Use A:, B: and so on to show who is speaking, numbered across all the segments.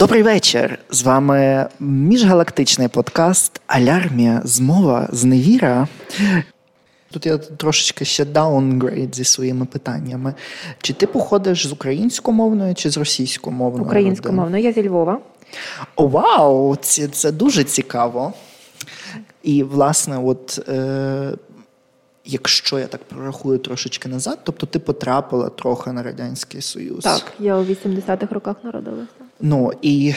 A: Добрий вечір. З вами міжгалактичний подкаст Алярмія, змова, зневіра. Тут я трошечки ще downgrade зі своїми питаннями. Чи ти походиш з українськомовною чи з російськомовною?
B: Українськомовною. Я зі Львова.
A: О, вау! Це, це дуже цікаво. І, власне, от. Е, Якщо я так прорахую трошечки назад, тобто ти потрапила трохи на Радянський Союз.
B: Так, я у 80-х роках народилася.
A: Ну і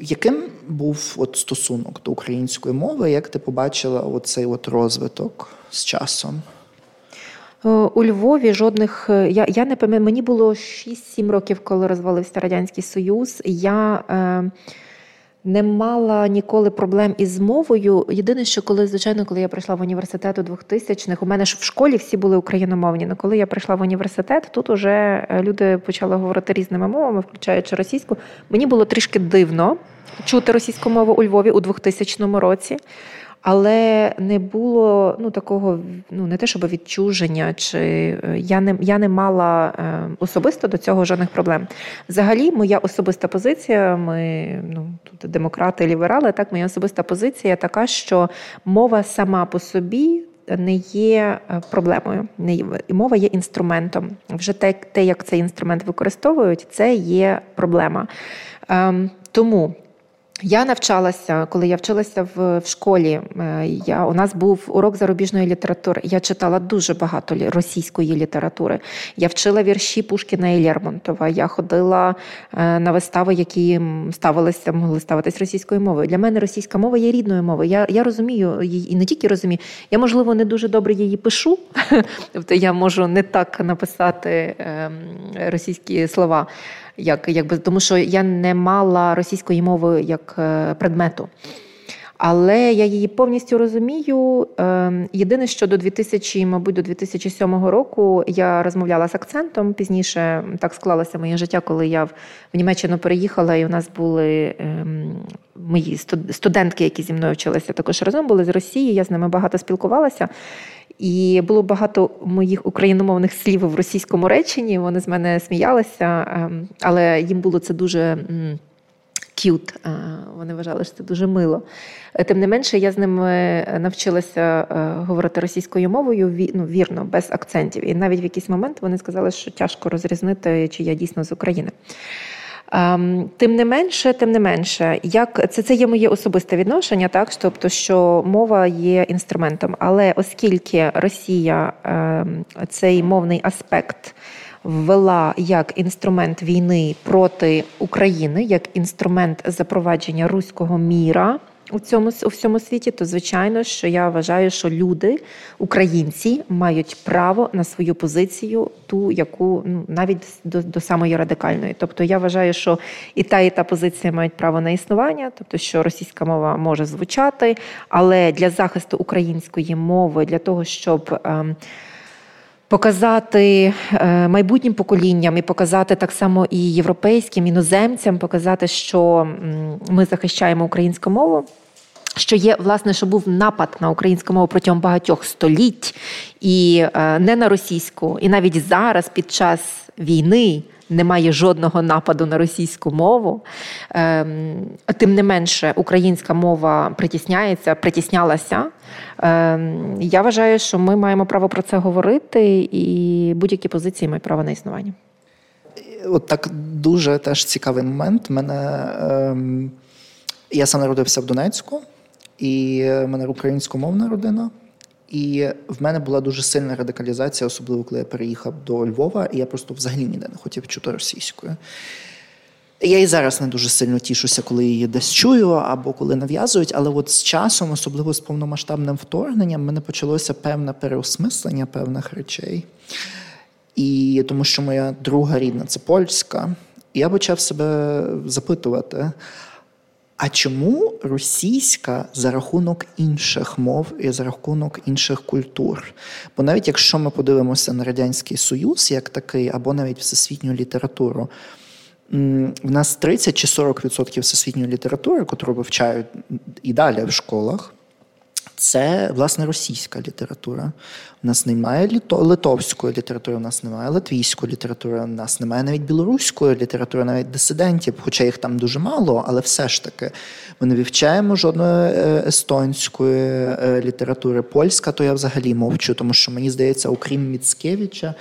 A: яким був от стосунок до української мови? Як ти побачила оцей от розвиток з часом?
B: Е, у Львові жодних. Е, я я не пам'ятаю, мені було 6-7 років, коли розвалився Радянський Союз. Я е, не мала ніколи проблем із мовою. Єдине, що коли, звичайно, коли я прийшла в університет у 2000-х, у мене ж в школі всі були україномовні. але коли я прийшла в університет, тут уже е, люди почали говорити різними мовами, включаючи російську. Мені було трішки дивно чути російську мову у Львові у 2000 році. Але не було ну такого, ну не те, щоб відчуження, чи е, я не я не мала е, особисто до цього жодних проблем. Взагалі, моя особиста позиція, ми ну тут демократи, ліберали, так моя особиста позиція така, що мова сама по собі. Не є е, проблемою, не є, мова є інструментом. Вже те, те, як цей інструмент використовують, це є проблема. Ем, Тому я навчалася, коли я вчилася в, в школі. Е, я у нас був урок зарубіжної літератури. Я читала дуже багато російської літератури. Я вчила вірші Пушкіна і Лермонтова. Я ходила е, на вистави, які ставилися, могли ставитись російською мовою. Для мене російська мова є рідною мовою. Я я розумію її і не тільки розумію. Я можливо не дуже добре її пишу. Тобто я можу не так написати ем, російські слова як, якби, тому що я не мала російської мови як е, предмету. Але я її повністю розумію. Ем, єдине, що до 2000, мабуть, до 2007 року я розмовляла з акцентом. Пізніше так склалося моє життя, коли я в Німеччину переїхала, і у нас були ем, мої студентки, які зі мною вчилися, також разом були з Росії. Я з ними багато спілкувалася. І було багато моїх україномовних слів в російському реченні. Вони з мене сміялися, ем, але їм було це дуже к'ют. Вони вважали, що це дуже мило. Тим не менше, я з ними навчилася е, говорити російською мовою ну, вірно, без акцентів. І навіть в якийсь момент вони сказали, що тяжко розрізнити, чи я дійсно з України. Ем, тим не менше, тим не менше, як це це є моє особисте відношення, так тобто, що мова є інструментом. Але оскільки Росія ем, цей мовний аспект ввела як інструмент війни проти України, як інструмент запровадження руського міра у цьому у всьому світі, то звичайно, що я вважаю, що люди, українці, мають право на свою позицію, ту, яку ну навіть до, до самої радикальної. Тобто я вважаю, що і та, і та позиція мають право на існування, тобто що російська мова може звучати, але для захисту української мови, для того, щоб ем, Показати е, майбутнім поколінням і показати так само і європейським іноземцям, показати, що ми захищаємо українську мову. Що є, власне, що був напад на українську мову протягом багатьох століть, і е, не на російську, і навіть зараз, під час війни, немає жодного нападу на російську мову. Ем, тим не менше, українська мова притісняється, притіснялася. Ем, я вважаю, що ми маємо право про це говорити, і будь-які позиції мають право на існування.
A: От так дуже теж цікавий момент. Мене ем, я сам народився в Донецьку, і в мене українськомовна родина. І в мене була дуже сильна радикалізація, особливо коли я переїхав до Львова, і я просто взагалі ніде не хотів чути російською. Я і зараз не дуже сильно тішуся, коли її десь чую або коли нав'язують, але от з часом, особливо з повномасштабним вторгненням, мене почалося певне переосмислення певних речей. І тому що моя друга рідна це польська, я почав себе запитувати. А чому російська за рахунок інших мов і за рахунок інших культур? Бо навіть якщо ми подивимося на Радянський Союз як такий, або навіть всесвітню літературу, в нас 30 чи 40% всесвітньої літератури, яку вивчають і далі в школах, це власне російська література. У нас немає літо, литовської літератури, у нас немає латвійської літератури, у нас немає навіть білоруської літератури, навіть дисидентів, хоча їх там дуже мало, але все ж таки ми не вивчаємо жодної е, естонської е, літератури. Польська, то я взагалі мовчу, тому що мені здається, окрім Міцкевича,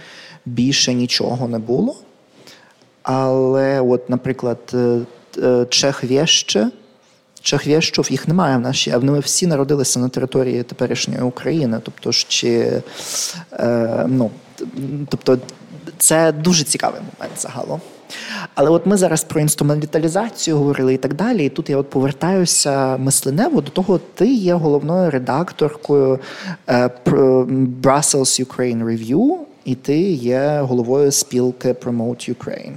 A: більше нічого не було. Але, от, наприклад, е, Чех Вєще, Чехвєщов їх немає в нашій, а вони всі народилися на території теперішньої України. Тобто, чи, е, ну, тобто, це дуже цікавий момент загалом. Але от ми зараз про інструменталізацію говорили і так далі. І тут я от повертаюся мисленево до того, ти є головною редакторкою е, Brussels Ukraine Review, і ти є головою спілки Promote Ukraine.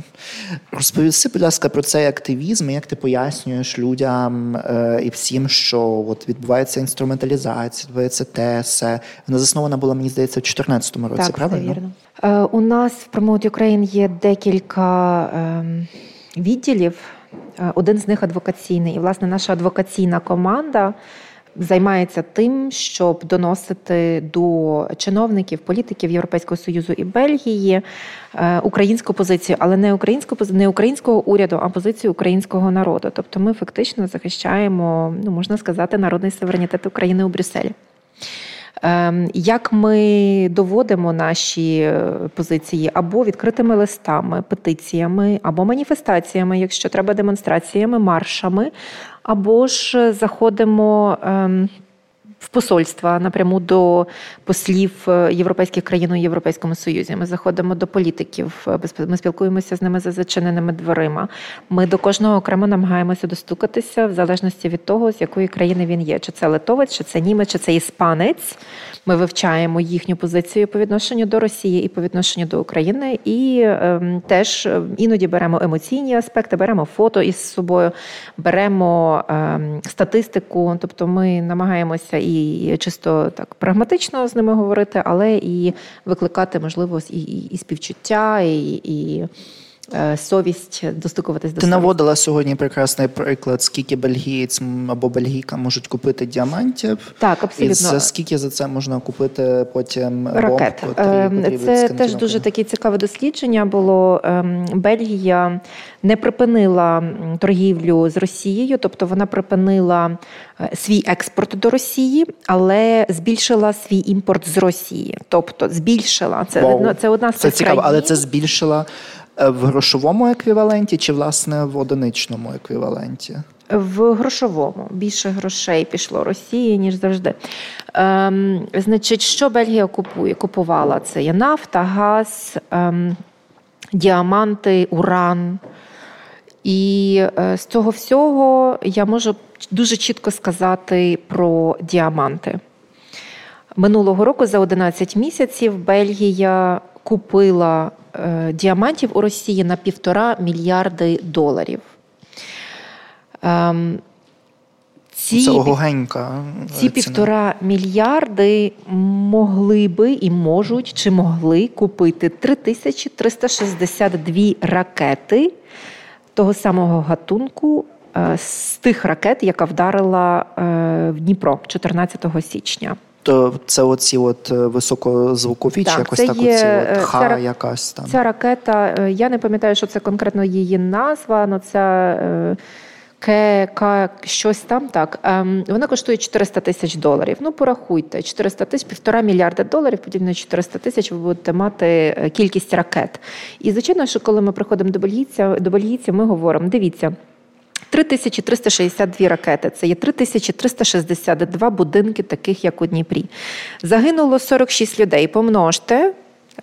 A: Розповісти, будь ласка, про цей активізм, як ти пояснюєш людям е, і всім, що от відбувається інструменталізація, відбувається ТЕСЕ. Вона заснована була, мені здається, в 2014 році,
B: так,
A: правильно?
B: Це вірно. Е, у нас в Promote Ukraine є декілька е, відділів. Один з них адвокаційний. І, власне, наша адвокаційна команда займається тим, щоб доносити до чиновників, політиків Європейського союзу і Бельгії е, українську позицію, але не українську не українського уряду, а позицію українського народу. Тобто, ми фактично захищаємо, ну можна сказати, народний суверенітет України у Брюсселі. Ем, як ми доводимо наші е, позиції або відкритими листами, петиціями, або маніфестаціями, якщо треба демонстраціями, маршами, або ж заходимо. Ем, в посольства напряму до послів е, європейських країн у Європейському Союзі. Ми заходимо до політиків, е, ми спілкуємося з ними за зачиненими дверима. Ми до кожного окремо намагаємося достукатися в залежності від того, з якої країни він є. Чи це литовець, чи це німець, чи це іспанець. Ми вивчаємо їхню позицію по відношенню до Росії і по відношенню до України, і ем, теж е, іноді беремо емоційні аспекти, беремо фото із собою, беремо ем, статистику. Тобто ми намагаємося і чисто так прагматично з ними говорити, але і викликати можливо і, і, і співчуття, і. і совість достукуватись до
A: Ти наводила сьогодні прекрасний приклад, скільки бельгієць або бельгійка можуть купити діамантів.
B: Так, абсолютно. І
A: за скільки за це можна купити потім
B: ракет.
A: бомб,
B: Це теж дуже таке цікаве дослідження. Було ем, Бельгія не припинила торгівлю з Росією, тобто вона припинила е, свій експорт до Росії, але збільшила свій імпорт з Росії. Тобто збільшила це wow. це одна з
A: це
B: цікаво, країн.
A: але це збільшила Е, в грошовому еквіваленті чи, власне, в одиничному еквіваленті?
B: В грошовому більше грошей пішло Росії, ніж завжди. Ем, Значить, що Бельгія купує? Купувала це є нафта, газ, ем, діаманти, уран. І е, з цього всього я можу дуже чітко сказати про діаманти. Минулого року за 11 місяців Бельгія купила Е, діамантів у Росії на півтора мільярди доларів.
A: Ем, ці, Це логенька.
B: Ці півтора мільярди могли би і можуть чи могли купити 3362 ракети того самого гатунку е, з тих ракет, яка вдарила е, в Дніпро 14 січня.
A: То це оці от е, високозвукові чи якось так є, оці от е, ха ця, якась там.
B: Ця ракета, е, я не пам'ятаю, що це конкретно її назва, але це КК щось там так. Ем, вона коштує 400 тисяч доларів. Ну, порахуйте, 400 тисяч, півтора мільярда доларів, подібно 400 тисяч, ви будете мати кількість ракет. І звичайно, що коли ми приходимо до бельгійця, до бельгійців, ми говоримо: дивіться. 3362 ракети. Це є 3362 будинки, таких як у Дніпрі. Загинуло 46 людей. Помножте,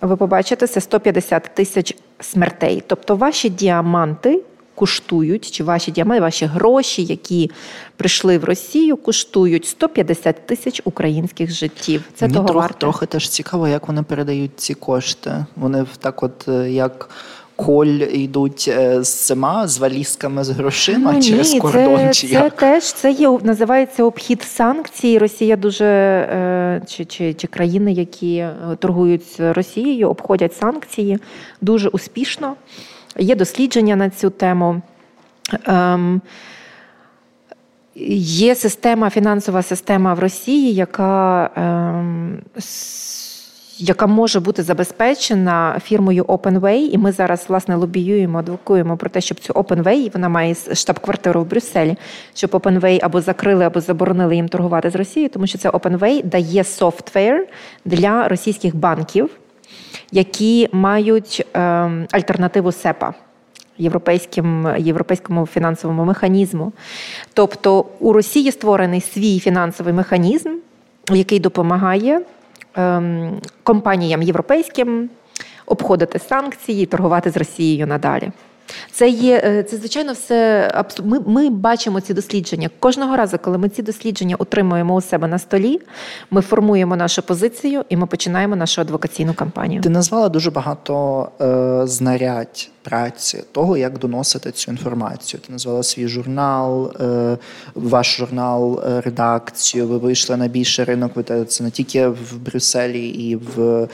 B: ви побачите, це 150 тисяч смертей. Тобто ваші діаманти. Коштують, чи ваші діаманти, ваші гроші, які прийшли в Росію, коштують 150 тисяч українських життів. Це
A: Мені
B: того
A: трохи, трохи теж цікаво, як вони передають ці кошти. Вони так, от е, як коль йдуть е, з цими з валізками з грошима ну, через ні, кордон.
B: Це,
A: чи
B: це
A: як?
B: теж це є називається обхід санкцій. Росія дуже е, чи, чи, чи країни, які е, торгують з Росією, обходять санкції дуже успішно. Є дослідження на цю тему. Ем, Є система, фінансова система в Росії, яка ем, яка може бути забезпечена фірмою OpenWay, і ми зараз власне лобіюємо, адвокуємо про те, щоб цю OpenWay, вона має штаб-квартиру в Брюсселі, щоб OpenWay або закрили, або заборонили їм торгувати з Росією, тому що це OpenWay дає софтвер для російських банків, які мають ем, альтернативу СЕПА європейським, європейському фінансовому механізму. Тобто у Росії створений свій фінансовий механізм, який допомагає компаніям європейським обходити санкції, торгувати з Росією надалі. Це є е, це, звичайно, все Ми, ми бачимо ці дослідження кожного разу, коли ми ці дослідження отримуємо у себе на столі. Ми формуємо нашу позицію і ми починаємо нашу адвокаційну кампанію.
A: Ти назвала дуже багато е, знарядь праці того, як доносити цю інформацію. Ти назвала свій журнал, е, ваш журнал, е, редакцію. Ви вийшли на більший ринок. Ви це не тільки в Брюсселі і в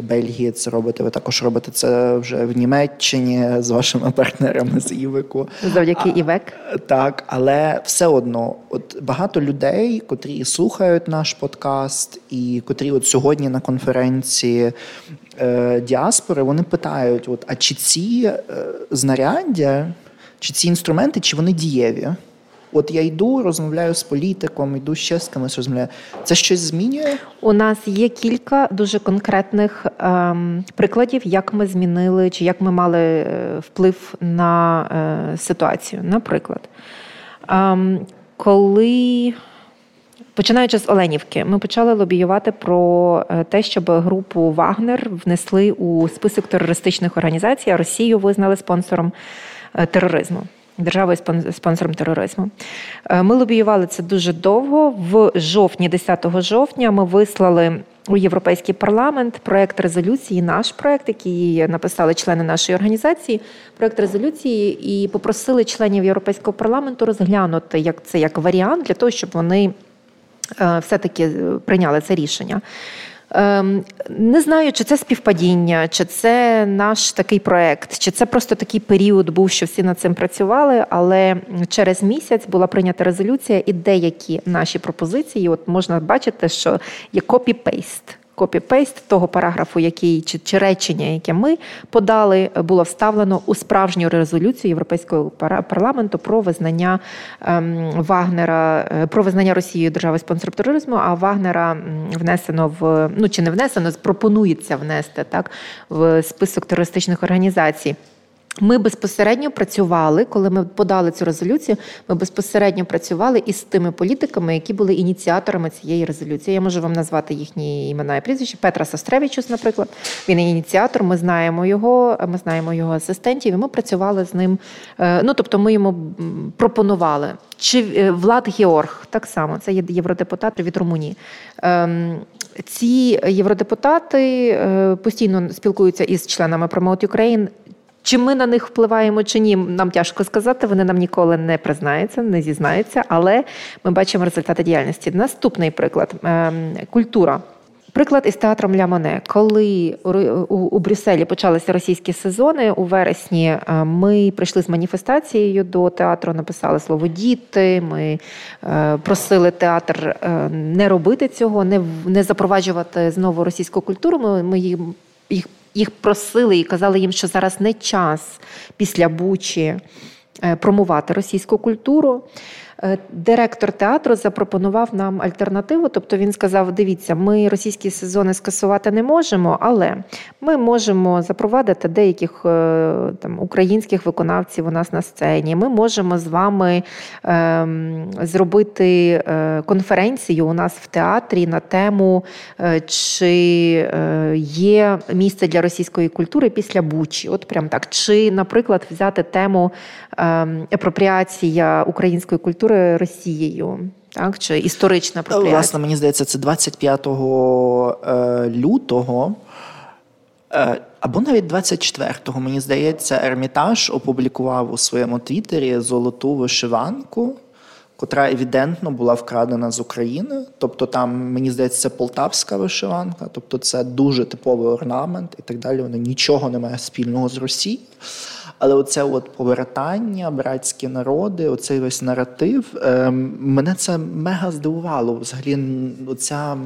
A: Бельгії це робите. Ви також робите це вже в Німеччині з вашими партнерами з Івеку.
B: Завдяки Івек.
A: Так, але все одно, от багато людей, котрі слухають наш подкаст, і котрі от сьогодні на конференції е, діаспори, вони питають: от, а чи ці е, знаряддя, чи ці інструменти, чи вони дієві? От я йду, розмовляю з політиком, йду ще з кимось розмовляю. Це щось змінює?
B: У нас є кілька дуже конкретних ем, прикладів, як ми змінили чи як ми мали е, вплив на е, ситуацію. Наприклад, ем, коли. Починаючи з Оленівки, ми почали лобіювати про е, те, щоб групу Вагнер внесли у список терористичних організацій, а Росію визнали спонсором е, тероризму державою спонсором тероризму. Е, ми лобіювали це дуже довго. В жовтні, 10 жовтня, ми вислали у Європейський парламент проект резолюції, наш проект, який написали члени нашої організації, проект резолюції, і попросили членів Європейського парламенту розглянути як це як варіант для того, щоб вони е, все-таки прийняли це рішення. Ем, не знаю, чи це співпадіння, чи це наш такий проект, чи це просто такий період був, що всі над цим працювали. Але через місяць була прийнята резолюція, і деякі наші пропозиції, от можна бачити, що є copy-paste copy-paste того параграфу, який чи, чи речення, яке ми подали, було вставлено у справжню резолюцію Європейського парламенту про визнання ем, Вагнера, е, про визнання Росією держави спонсором тероризму. А Вагнера внесено в ну чи не внесено, пропонується внести так в список терористичних організацій. Ми безпосередньо працювали, коли ми подали цю резолюцію. Ми безпосередньо працювали із тими політиками, які були ініціаторами цієї резолюції. Я можу вам назвати їхні імена і прізвища. Петра Состревичус, наприклад, він ініціатор. Ми знаємо його, ми знаємо його асистентів. і Ми працювали з ним. Е, ну тобто, ми йому пропонували. Чи е, Влад Георг так само це є євродепутат від Румунії. Ем, ці євродепутати е, постійно спілкуються із членами Promote Ukraine, чи ми на них впливаємо чи ні, нам тяжко сказати. Вони нам ніколи не признаються, не зізнаються, але ми бачимо результати діяльності. Наступний приклад ем, культура. Приклад із театром Ля Моне. Коли у Брюсселі почалися російські сезони у вересні, е, ми прийшли з маніфестацією до театру, написали слово діти. Ми е, просили театр е, не робити цього, не запроваджувати знову російську культуру. Ми їх їх просили і казали їм, що зараз не час після Бучі е, промувати російську культуру. Е, директор театру запропонував нам альтернативу. Тобто він сказав: дивіться, ми російські сезони скасувати не можемо, але ми можемо запровадити деяких е, там українських виконавців у нас на сцені. Ми можемо з вами е, зробити е, конференцію у нас в театрі на тему, е, чи е, є місце для російської культури після Бучі. От прям так. Чи, наприклад, взяти тему ем, апропріація української культури культури Росією, так чи історична апропріація?
A: Власне, мені здається, це 25 е, лютого. Е, або навіть 24-го, мені здається, Ермітаж опублікував у своєму твіттері золоту вишиванку, котра евідентно була вкрадена з України. Тобто, там, мені здається, це полтавська вишиванка, тобто це дуже типовий орнамент і так далі. Воно нічого не має спільного з Росією. Але оце от повертання, братські народи, оцей весь наратив, ем, мене це мега здивувало. Взагалі, оця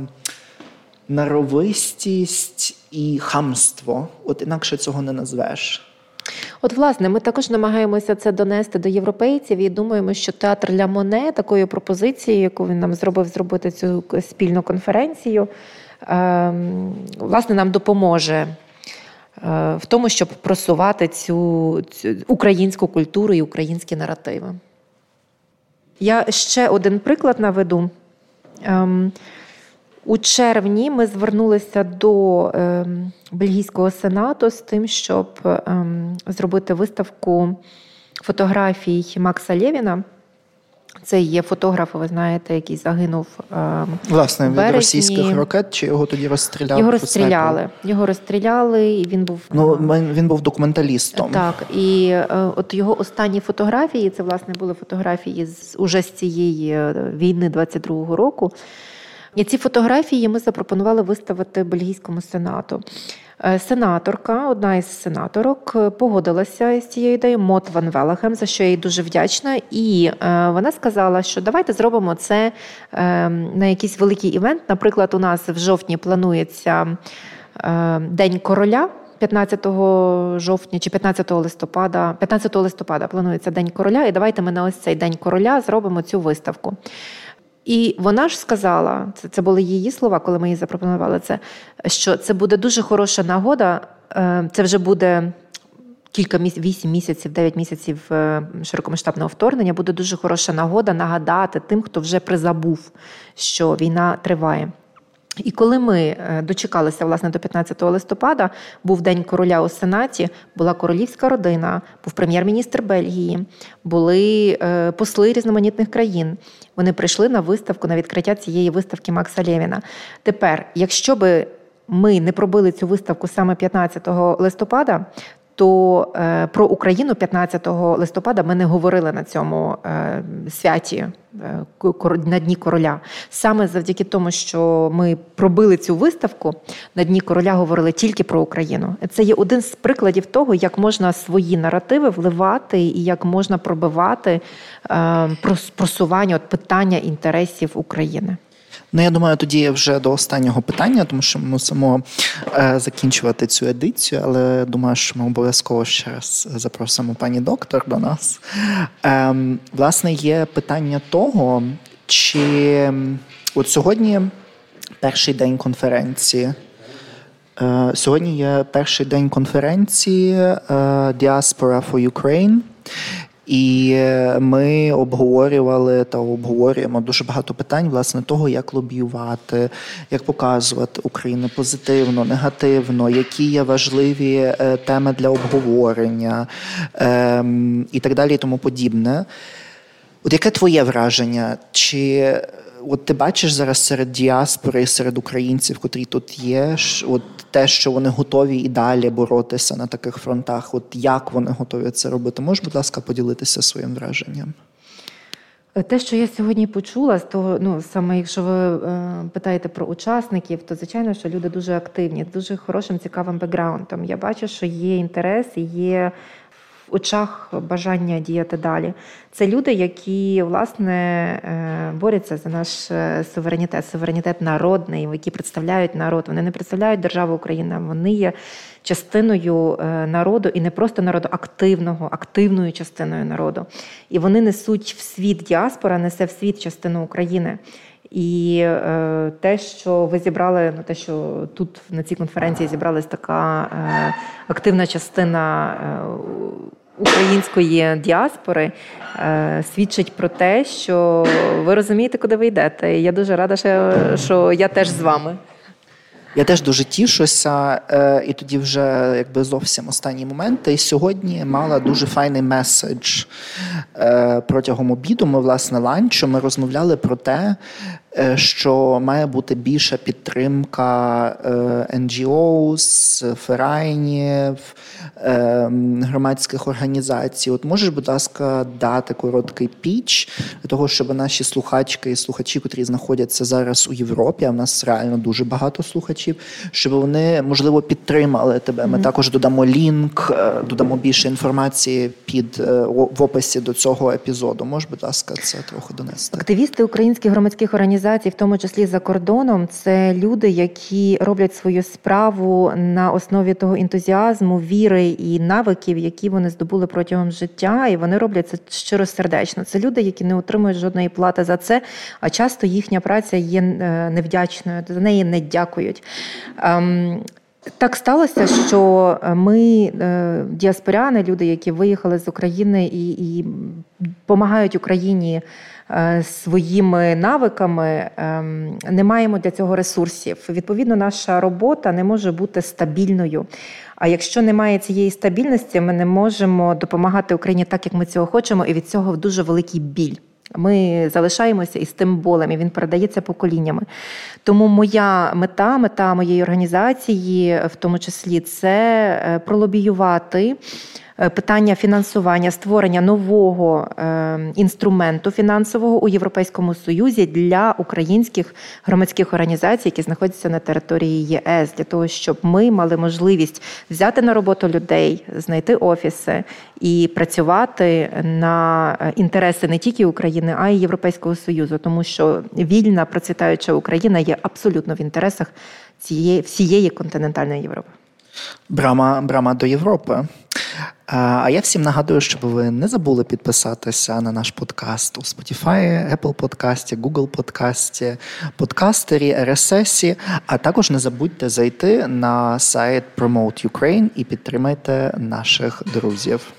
A: наровистість і хамство. От інакше цього не назвеш.
B: От, власне, ми також намагаємося це донести до європейців і думаємо, що театр Ля Моне такою пропозицією, яку він нам зробив зробити цю спільну конференцію, ем, власне, нам допоможе. Е, в тому, щоб просувати цю, цю українську культуру і українські наративи. Я ще один приклад наведу. Ем, у червні ми звернулися до ем, бельгійського сенату з тим, щоб ем, зробити виставку фотографій Макса Лєвіна. Це є фотограф, ви знаєте, який загинув ем,
A: власне від російських ракет. Чи його тоді розстріляли?
B: Його розстріляли. Його розстріляли, і він був
A: ну він був документалістом.
B: Так, і е, от його останні фотографії це власне були фотографії з уже з цієї е, війни 22-го року. І ці фотографії ми запропонували виставити бельгійському сенату. Е, сенаторка, одна із сенаторок, е, погодилася з цією ідеєю Мот Ван Велахем, за що я їй дуже вдячна. І е, вона сказала, що давайте зробимо це на якийсь великий івент. Наприклад, у нас в жовтні планується День короля. 15 жовтня чи 15 листопада, 15 листопада планується День короля, і давайте ми на ось цей день короля зробимо цю виставку. І вона ж сказала, це це були її слова, коли ми їй запропонували це, що це буде дуже хороша нагода. Е, це вже буде кілька місяців, 8 місяців, 9 місяців е, широкомасштабного вторгнення. Буде дуже хороша нагода нагадати тим, хто вже призабув, що війна триває. І коли ми е, дочекалися власне до 15 листопада, був день короля у сенаті, була королівська родина, був прем'єр-міністр Бельгії, були е, посли різноманітних країн. Вони прийшли на виставку на відкриття цієї виставки Макса Лєвіна. Тепер, якщо би ми не пробили цю виставку саме 15 листопада, то е, про Україну 15 листопада ми не говорили на цьому е, святі е, на Дні Короля. Саме завдяки тому, що ми пробили цю виставку, на Дні Короля говорили тільки про Україну. Це є один з прикладів того, як можна свої наративи вливати і як можна пробивати просування от питання інтересів України.
A: Ну, я думаю, тоді вже до останнього питання, тому що ми мусимо е, закінчувати цю едицію, але думаю, що ми обов'язково ще раз запросимо пані доктор до нас. Е, власне, є питання того, чи от сьогодні перший день конференції. Е, сьогодні є перший день конференції е, Diaspora for Ukraine. І е, ми обговорювали та обговорюємо дуже багато питань власне того, як лобіювати, як показувати Україну позитивно, негативно, які є важливі е, теми для обговорення ем, і так далі, і тому подібне. От яке твоє враження? Чи от ти бачиш зараз серед діаспори, серед українців, котрі тут є, от те, що вони готові і далі боротися на таких фронтах, от як вони готові це робити? Можеш, будь ласка, поділитися своїм враженням?
B: Те, що я сьогодні почула, з того, ну саме якщо ви е, питаєте про учасників, то звичайно, що люди дуже активні, дуже хорошим, цікавим бекграундом. Я бачу, що є інтерес, є очах бажання діяти далі. Це люди, які власне е, борються за наш е, суверенітет, суверенітет народний, які представляють народ. Вони не представляють державу Україна, вони є частиною е, народу і не просто народу, активного, активною частиною народу. І вони несуть в світ діаспора, несе в світ частину України. І е, те, що ви зібрали, ну те, що тут на цій конференції зібралась така е, активна частина е, української діаспори, е, свідчить про те, що ви розумієте, куди ви йдете. І я дуже рада, що, я теж з вами.
A: Я теж дуже тішуся, е, і тоді вже якби зовсім останні моменти. І сьогодні мала дуже файний меседж е, протягом обіду. Ми власне ланчу. Ми розмовляли про те, що має бути більша підтримка NGOs, ферайнів, громадських організацій. От можеш, будь ласка, дати короткий піч для того, щоб наші слухачки і слухачі, котрі знаходяться зараз у Європі, а в нас реально дуже багато слухачів, щоб вони можливо підтримали тебе. Ми mm-hmm. також додамо лінк, додамо більше інформації під в описі до цього епізоду. Можеш, будь ласка, це трохи донести.
B: Активісти українських громадських організацій, в тому числі за кордоном, це люди, які роблять свою справу на основі того ентузіазму, віри і навиків, які вони здобули протягом життя, і вони роблять це щиросердечно. Це люди, які не отримують жодної плати за це, а часто їхня праця є е, невдячною, за неї не дякують. Так сталося, що е, ми, е, діаспоряни, люди, які виїхали з України і і допомагають Україні е, своїми навиками, ем, не маємо для цього ресурсів. Відповідно, наша робота не може бути стабільною. А якщо немає цієї стабільності, ми не можемо допомагати Україні так, як ми цього хочемо, і від цього дуже великий біль. Ми залишаємося із тим болем, і він передається поколіннями. Тому моя мета, мета моєї організації, в тому числі, це е, пролобіювати. Е, питання фінансування, створення нового е, інструменту фінансового у Європейському Союзі для українських громадських організацій, які знаходяться на території ЄС, для того, щоб ми мали можливість взяти на роботу людей, знайти офіси і працювати на е, інтереси не тільки України, а й Європейського Союзу, тому що вільна процвітаюча Україна є абсолютно в інтересах цієї всієї континентальної Європи.
A: Брама, брама до Європи. А я всім нагадую, щоб ви не забули підписатися на наш подкаст у Spotify, Apple подкасті, Google подкасті, подкастері, RSS, а також не забудьте зайти на сайт Promote Ukraine і підтримайте наших друзів.